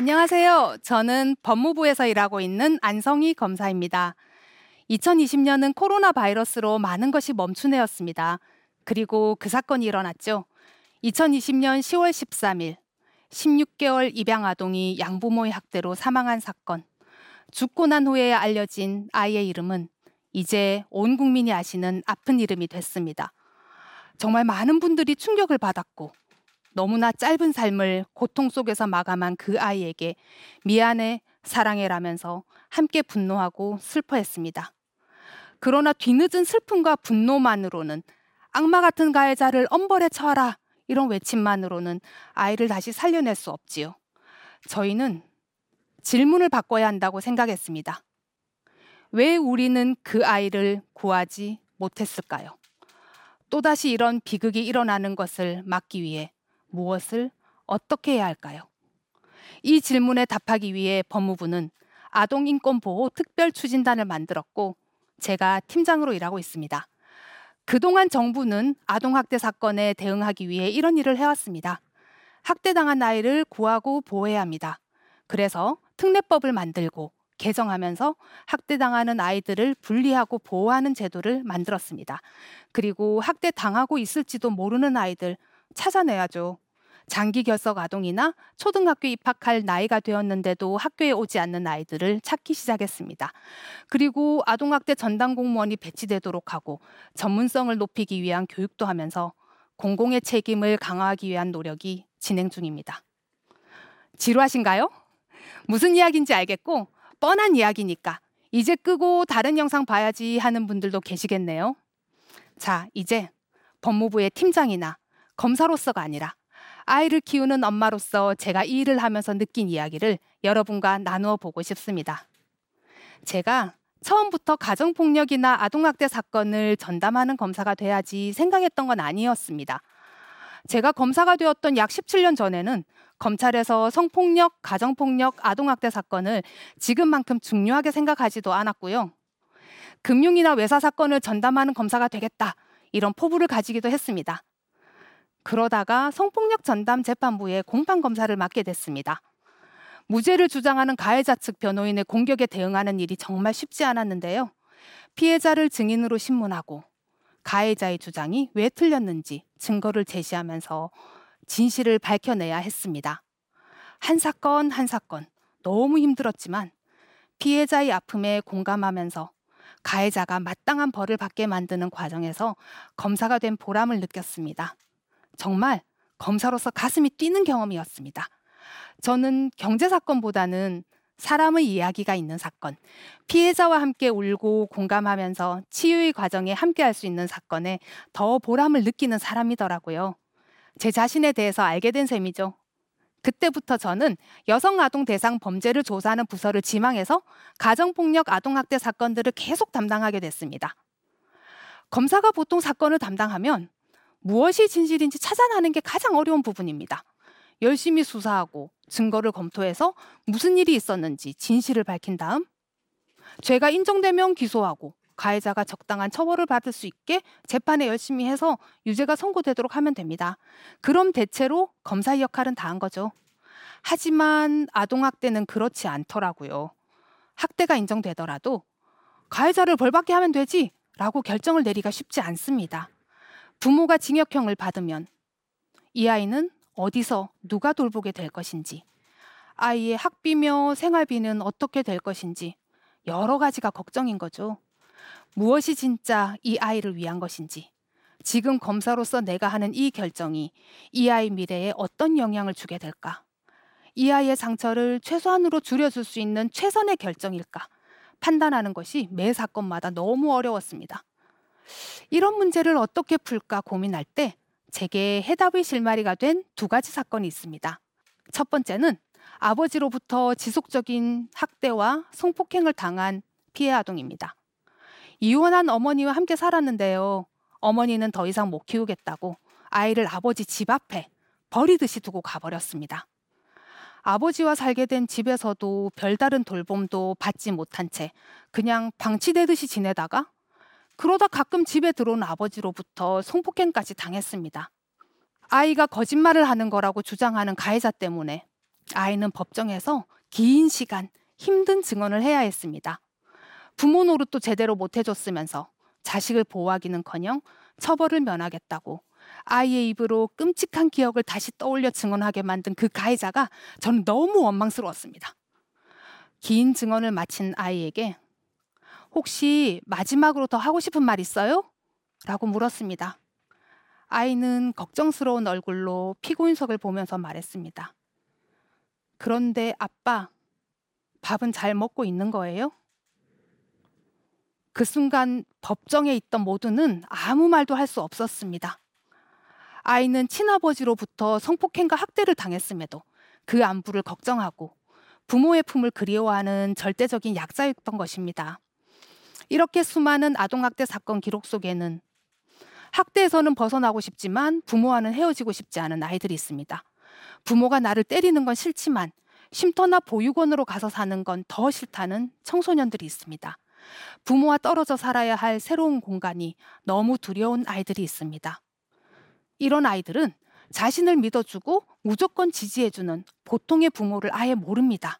안녕하세요. 저는 법무부에서 일하고 있는 안성희 검사입니다. 2020년은 코로나 바이러스로 많은 것이 멈춘 해였습니다. 그리고 그 사건이 일어났죠. 2020년 10월 13일 16개월 입양 아동이 양부모의 학대로 사망한 사건. 죽고 난 후에 알려진 아이의 이름은 이제 온 국민이 아시는 아픈 이름이 됐습니다. 정말 많은 분들이 충격을 받았고 너무나 짧은 삶을 고통 속에서 마감한 그 아이에게 미안해, 사랑해라면서 함께 분노하고 슬퍼했습니다. 그러나 뒤늦은 슬픔과 분노만으로는 악마 같은 가해자를 엄벌에 처하라 이런 외침만으로는 아이를 다시 살려낼 수 없지요. 저희는 질문을 바꿔야 한다고 생각했습니다. 왜 우리는 그 아이를 구하지 못했을까요? 또다시 이런 비극이 일어나는 것을 막기 위해 무엇을 어떻게 해야 할까요? 이 질문에 답하기 위해 법무부는 아동인권보호 특별추진단을 만들었고 제가 팀장으로 일하고 있습니다. 그동안 정부는 아동학대 사건에 대응하기 위해 이런 일을 해왔습니다. 학대당한 아이를 구하고 보호해야 합니다. 그래서 특례법을 만들고 개정하면서 학대당하는 아이들을 분리하고 보호하는 제도를 만들었습니다. 그리고 학대당하고 있을지도 모르는 아이들 찾아내야죠. 장기 결석 아동이나 초등학교 입학할 나이가 되었는데도 학교에 오지 않는 아이들을 찾기 시작했습니다. 그리고 아동학대 전담 공무원이 배치되도록 하고 전문성을 높이기 위한 교육도 하면서 공공의 책임을 강화하기 위한 노력이 진행 중입니다. 지루하신가요? 무슨 이야기인지 알겠고 뻔한 이야기니까 이제 끄고 다른 영상 봐야지 하는 분들도 계시겠네요. 자, 이제 법무부의 팀장이나 검사로서가 아니라 아이를 키우는 엄마로서 제가 이 일을 하면서 느낀 이야기를 여러분과 나누어 보고 싶습니다. 제가 처음부터 가정폭력이나 아동학대 사건을 전담하는 검사가 돼야지 생각했던 건 아니었습니다. 제가 검사가 되었던 약 17년 전에는 검찰에서 성폭력, 가정폭력, 아동학대 사건을 지금만큼 중요하게 생각하지도 않았고요. 금융이나 외사 사건을 전담하는 검사가 되겠다. 이런 포부를 가지기도 했습니다. 그러다가 성폭력 전담 재판부의 공판 검사를 맡게 됐습니다. 무죄를 주장하는 가해자 측 변호인의 공격에 대응하는 일이 정말 쉽지 않았는데요. 피해자를 증인으로 신문하고 가해자의 주장이 왜 틀렸는지 증거를 제시하면서 진실을 밝혀내야 했습니다. 한 사건 한 사건 너무 힘들었지만 피해자의 아픔에 공감하면서 가해자가 마땅한 벌을 받게 만드는 과정에서 검사가 된 보람을 느꼈습니다. 정말 검사로서 가슴이 뛰는 경험이었습니다. 저는 경제 사건보다는 사람의 이야기가 있는 사건, 피해자와 함께 울고 공감하면서 치유의 과정에 함께 할 수 있는 사건에 더 보람을 느끼는 사람이더라고요. 제 자신에 대해서 알게 된 셈이죠. 그때부터 저는 여성 아동 대상 범죄를 조사하는 부서를 지망해서 가정폭력 아동학대 사건들을 계속 담당하게 됐습니다. 검사가 보통 사건을 담당하면 무엇이 진실인지 찾아내는 게 가장 어려운 부분입니다. 열심히 수사하고 증거를 검토해서 무슨 일이 있었는지 진실을 밝힌 다음 죄가 인정되면 기소하고 가해자가 적당한 처벌을 받을 수 있게 재판에 열심히 해서 유죄가 선고되도록 하면 됩니다. 그럼 대체로 검사의 역할은 다 한 거죠. 하지만 아동학대는 그렇지 않더라고요. 학대가 인정되더라도 가해자를 벌받게 하면 되지 라고 결정을 내리기가 쉽지 않습니다. 부모가 징역형을 받으면 이 아이는 어디서 누가 돌보게 될 것인지, 아이의 학비며 생활비는 어떻게 될 것인지 여러 가지가 걱정인 거죠. 무엇이 진짜 이 아이를 위한 것인지, 지금 검사로서 내가 하는 이 결정이 이 아이 미래에 어떤 영향을 주게 될까? 이 아이의 상처를 최소한으로 줄여줄 수 있는 최선의 결정일까? 판단하는 것이 매 사건마다 너무 어려웠습니다. 이런 문제를 어떻게 풀까 고민할 때 제게 해답의 실마리가 된 두 가지 사건이 있습니다. 첫 번째는 아버지로부터 지속적인 학대와 성폭행을 당한 피해 아동입니다. 이혼한 어머니와 함께 살았는데요. 어머니는 더 이상 못 키우겠다고 아이를 아버지 집 앞에 버리듯이 두고 가버렸습니다. 아버지와 살게 된 집에서도 별다른 돌봄도 받지 못한 채 그냥 방치되듯이 지내다가 그러다 가끔 집에 들어온 아버지로부터 성폭행까지 당했습니다. 아이가 거짓말을 하는 거라고 주장하는 가해자 때문에 아이는 법정에서 긴 시간 힘든 증언을 해야 했습니다. 부모 노릇도 제대로 못 해줬으면서 자식을 보호하기는커녕 처벌을 면하겠다고 아이의 입으로 끔찍한 기억을 다시 떠올려 증언하게 만든 그 가해자가 저는 너무 원망스러웠습니다. 긴 증언을 마친 아이에게 혹시 마지막으로 더 하고 싶은 말 있어요? 라고 물었습니다. 아이는 걱정스러운 얼굴로 피고인석을 보면서 말했습니다. 그런데 아빠, 밥은 잘 먹고 있는 거예요? 그 순간 법정에 있던 모두는 아무 말도 할 수 없었습니다. 아이는 친아버지로부터 성폭행과 학대를 당했음에도 그 안부를 걱정하고 부모의 품을 그리워하는 절대적인 약자였던 것입니다. 이렇게 수많은 아동학대 사건 기록 속에는 학대에서는 벗어나고 싶지만 부모와는 헤어지고 싶지 않은 아이들이 있습니다. 부모가 나를 때리는 건 싫지만 쉼터나 보육원으로 가서 사는 건 더 싫다는 청소년들이 있습니다. 부모와 떨어져 살아야 할 새로운 공간이 너무 두려운 아이들이 있습니다. 이런 아이들은 자신을 믿어주고 무조건 지지해주는 보통의 부모를 아예 모릅니다.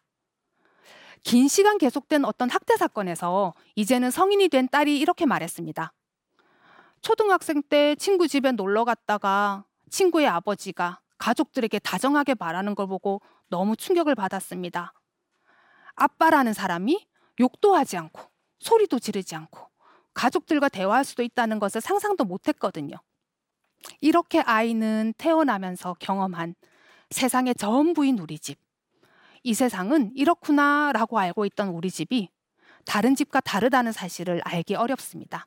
긴 시간 계속된 어떤 학대 사건에서 이제는 성인이 된 딸이 이렇게 말했습니다. 초등학생 때 친구 집에 놀러 갔다가 친구의 아버지가 가족들에게 다정하게 말하는 걸 보고 너무 충격을 받았습니다. 아빠라는 사람이 욕도 하지 않고 소리도 지르지 않고 가족들과 대화할 수도 있다는 것을 상상도 못 했거든요. 이렇게 아이는 태어나면서 경험한 세상의 전부인 우리 집. 이 세상은 이렇구나 라고 알고 있던 우리 집이 다른 집과 다르다는 사실을 알기 어렵습니다.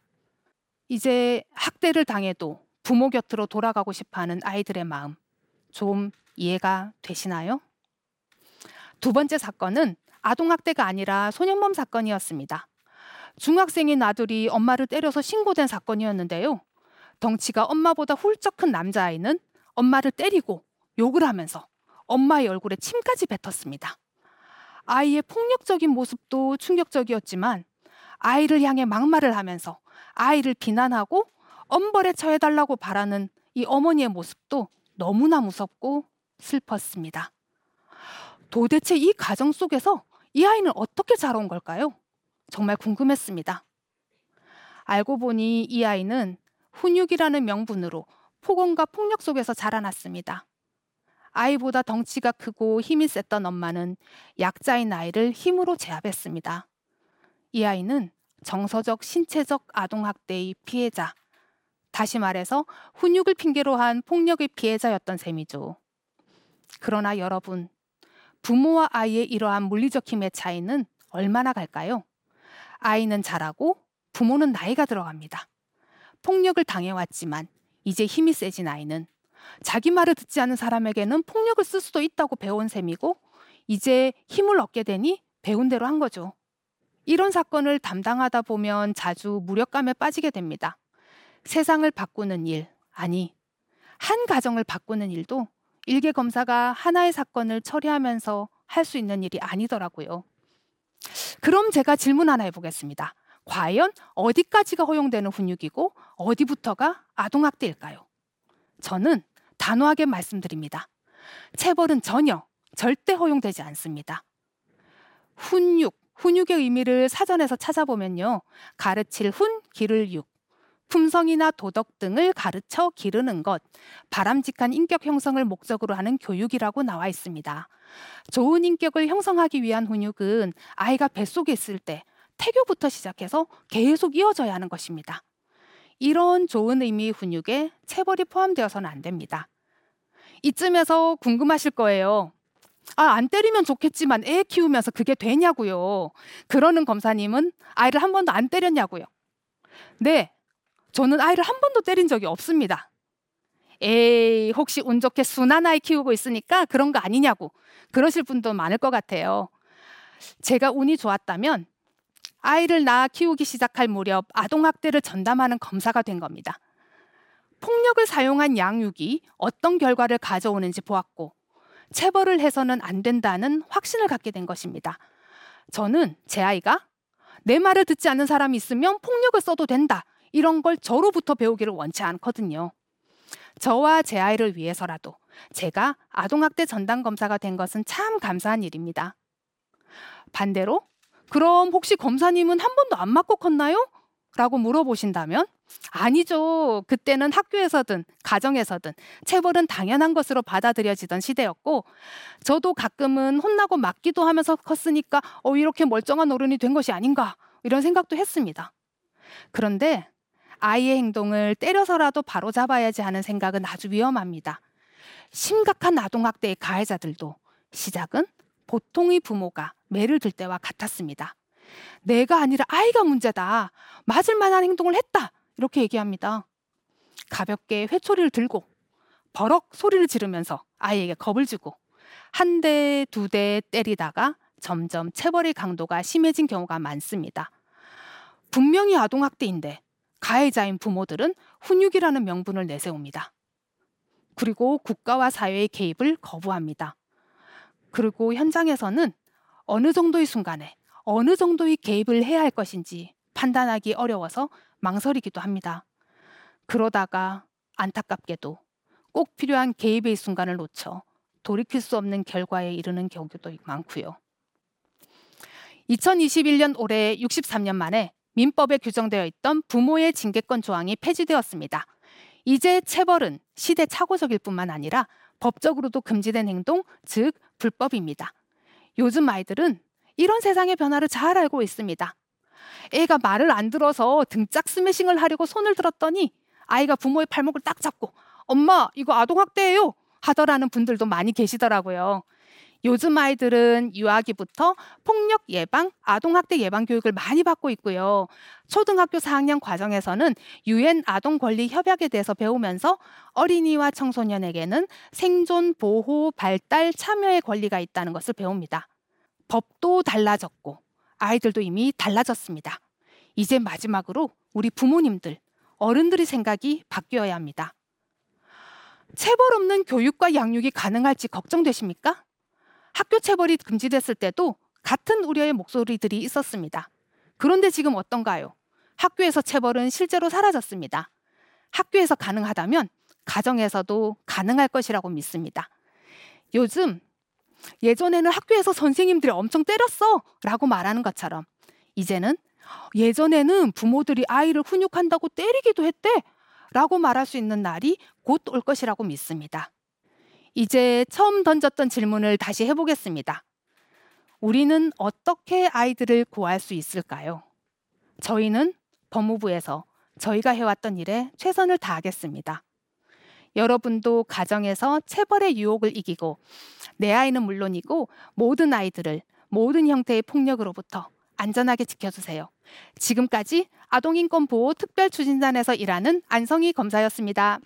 이제 학대를 당해도 부모 곁으로 돌아가고 싶어 하는 아이들의 마음 좀 이해가 되시나요? 두 번째 사건은 아동학대가 아니라 소년범 사건이었습니다. 중학생인 아들이 엄마를 때려서 신고된 사건이었는데요. 덩치가 엄마보다 훌쩍 큰 남자아이는 엄마를 때리고 욕을 하면서 엄마의 얼굴에 침까지 뱉었습니다. 아이의 폭력적인 모습도 충격적이었지만 아이를 향해 막말을 하면서 아이를 비난하고 엄벌에 처해달라고 바라는 이 어머니의 모습도 너무나 무섭고 슬펐습니다. 도대체 이 가정 속에서 이 아이는 어떻게 자라온 걸까요? 정말 궁금했습니다. 알고 보니 이 아이는 훈육이라는 명분으로 폭언과 폭력 속에서 자라났습니다. 아이보다 덩치가 크고 힘이 셌던 엄마는 약자인 아이를 힘으로 제압했습니다. 이 아이는 정서적, 신체적 아동학대의 피해자, 다시 말해서 훈육을 핑계로 한 폭력의 피해자였던 셈이죠. 그러나 여러분, 부모와 아이의 이러한 물리적 힘의 차이는 얼마나 갈까요? 아이는 자라고 부모는 나이가 들어갑니다. 폭력을 당해왔지만 이제 힘이 세진 아이는 자기 말을 듣지 않은 사람에게는 폭력을 쓸 수도 있다고 배운 셈이고 이제 힘을 얻게 되니 배운 대로 한 거죠. 이런 사건을 담당하다 보면 자주 무력감에 빠지게 됩니다. 세상을 바꾸는 일, 아니, 한 가정을 바꾸는 일도 일개 검사가 하나의 사건을 처리하면서 할 수 있는 일이 아니더라고요. 그럼 제가 질문 하나 해보겠습니다. 과연 어디까지가 허용되는 훈육이고 어디부터가 아동학대일까요? 저는 단호하게 말씀드립니다. 체벌은 전혀 절대 허용되지 않습니다. 훈육, 훈육의 의미를 사전에서 찾아보면요. 가르칠 훈, 기를 육. 품성이나 도덕 등을 가르쳐 기르는 것, 바람직한 인격 형성을 목적으로 하는 교육이라고 나와 있습니다. 좋은 인격을 형성하기 위한 훈육은 아이가 뱃속에 있을 때 태교부터 시작해서 계속 이어져야 하는 것입니다. 이런 좋은 의미의 훈육에 체벌이 포함되어서는 안 됩니다. 이쯤에서 궁금하실 거예요. 아, 안 때리면 좋겠지만 애 키우면서 그게 되냐고요. 그러는 검사님은 아이를 한 번도 안 때렸냐고요. 네, 저는 아이를 한 번도 때린 적이 없습니다. 에이, 혹시 운 좋게 순한 아이 키우고 있으니까 그런 거 아니냐고 그러실 분도 많을 것 같아요. 제가 운이 좋았다면 아이를 낳아 키우기 시작할 무렵 아동학대를 전담하는 검사가 된 겁니다. 폭력을 사용한 양육이 어떤 결과를 가져오는지 보았고, 체벌을 해서는 안 된다는 확신을 갖게 된 것입니다. 저는 제 아이가 내 말을 듣지 않는 사람이 있으면 폭력을 써도 된다. 이런 걸 저로부터 배우기를 원치 않거든요. 저와 제 아이를 위해서라도 제가 아동학대 전담 검사가 된 것은 참 감사한 일입니다. 반대로 그럼 혹시 검사님은 한 번도 안 맞고 컸나요? 라고 물어보신다면 아니죠. 그때는 학교에서든 가정에서든 체벌은 당연한 것으로 받아들여지던 시대였고 저도 가끔은 혼나고 맞기도 하면서 컸으니까 어 이렇게 멀쩡한 어른이 된 것이 아닌가 이런 생각도 했습니다. 그런데 아이의 행동을 때려서라도 바로 잡아야지 하는 생각은 아주 위험합니다. 심각한 아동학대의 가해자들도 시작은 보통의 부모가 매를 들 때와 같았습니다. 내가 아니라 아이가 문제다. 맞을 만한 행동을 했다. 이렇게 얘기합니다. 가볍게 회초리를 들고 버럭 소리를 지르면서 아이에게 겁을 주고 한 대, 두 대 때리다가 점점 체벌의 강도가 심해진 경우가 많습니다. 분명히 아동학대인데 가해자인 부모들은 훈육이라는 명분을 내세웁니다. 그리고 국가와 사회의 개입을 거부합니다. 그리고 현장에서는 어느 정도의 순간에 어느 정도의 개입을 해야 할 것인지 판단하기 어려워서 망설이기도 합니다. 그러다가 안타깝게도 꼭 필요한 개입의 순간을 놓쳐 돌이킬 수 없는 결과에 이르는 경우도 많고요. 2021년 올해 63년 만에 민법에 규정되어 있던 부모의 징계권 조항이 폐지되었습니다. 이제 체벌은 시대착오적일 뿐만 아니라 법적으로도 금지된 행동, 즉 불법입니다. 요즘 아이들은 이런 세상의 변화를 잘 알고 있습니다. 애가 말을 안 들어서 등짝 스매싱을 하려고 손을 들었더니 아이가 부모의 팔목을 딱 잡고 엄마 이거 아동학대예요 하더라는 분들도 많이 계시더라고요. 요즘 아이들은 유아기부터 폭력 예방, 아동학대 예방 교육을 많이 받고 있고요. 초등학교 4학년 과정에서는 유엔 아동 권리 협약에 대해서 배우면서 어린이와 청소년에게는 생존, 보호, 발달, 참여의 권리가 있다는 것을 배웁니다. 법도 달라졌고 아이들도 이미 달라졌습니다. 이제 마지막으로 우리 부모님들, 어른들의 생각이 바뀌어야 합니다. 체벌 없는 교육과 양육이 가능할지 걱정되십니까? 학교 체벌이 금지됐을 때도 같은 우려의 목소리들이 있었습니다. 그런데 지금 어떤가요? 학교에서 체벌은 실제로 사라졌습니다. 학교에서 가능하다면 가정에서도 가능할 것이라고 믿습니다. 요즘 예전에는 학교에서 선생님들이 엄청 때렸어 라고 말하는 것처럼 이제는 예전에는 부모들이 아이를 훈육한다고 때리기도 했대 라고 말할 수 있는 날이 곧 올 것이라고 믿습니다. 이제 처음 던졌던 질문을 다시 해보겠습니다. 우리는 어떻게 아이들을 구할 수 있을까요? 저희는 법무부에서 저희가 해왔던 일에 최선을 다하겠습니다. 여러분도 가정에서 체벌의 유혹을 이기고 내 아이는 물론이고 모든 아이들을 모든 형태의 폭력으로부터 안전하게 지켜주세요. 지금까지 아동인권보호 특별추진단에서 일하는 안성희 검사였습니다.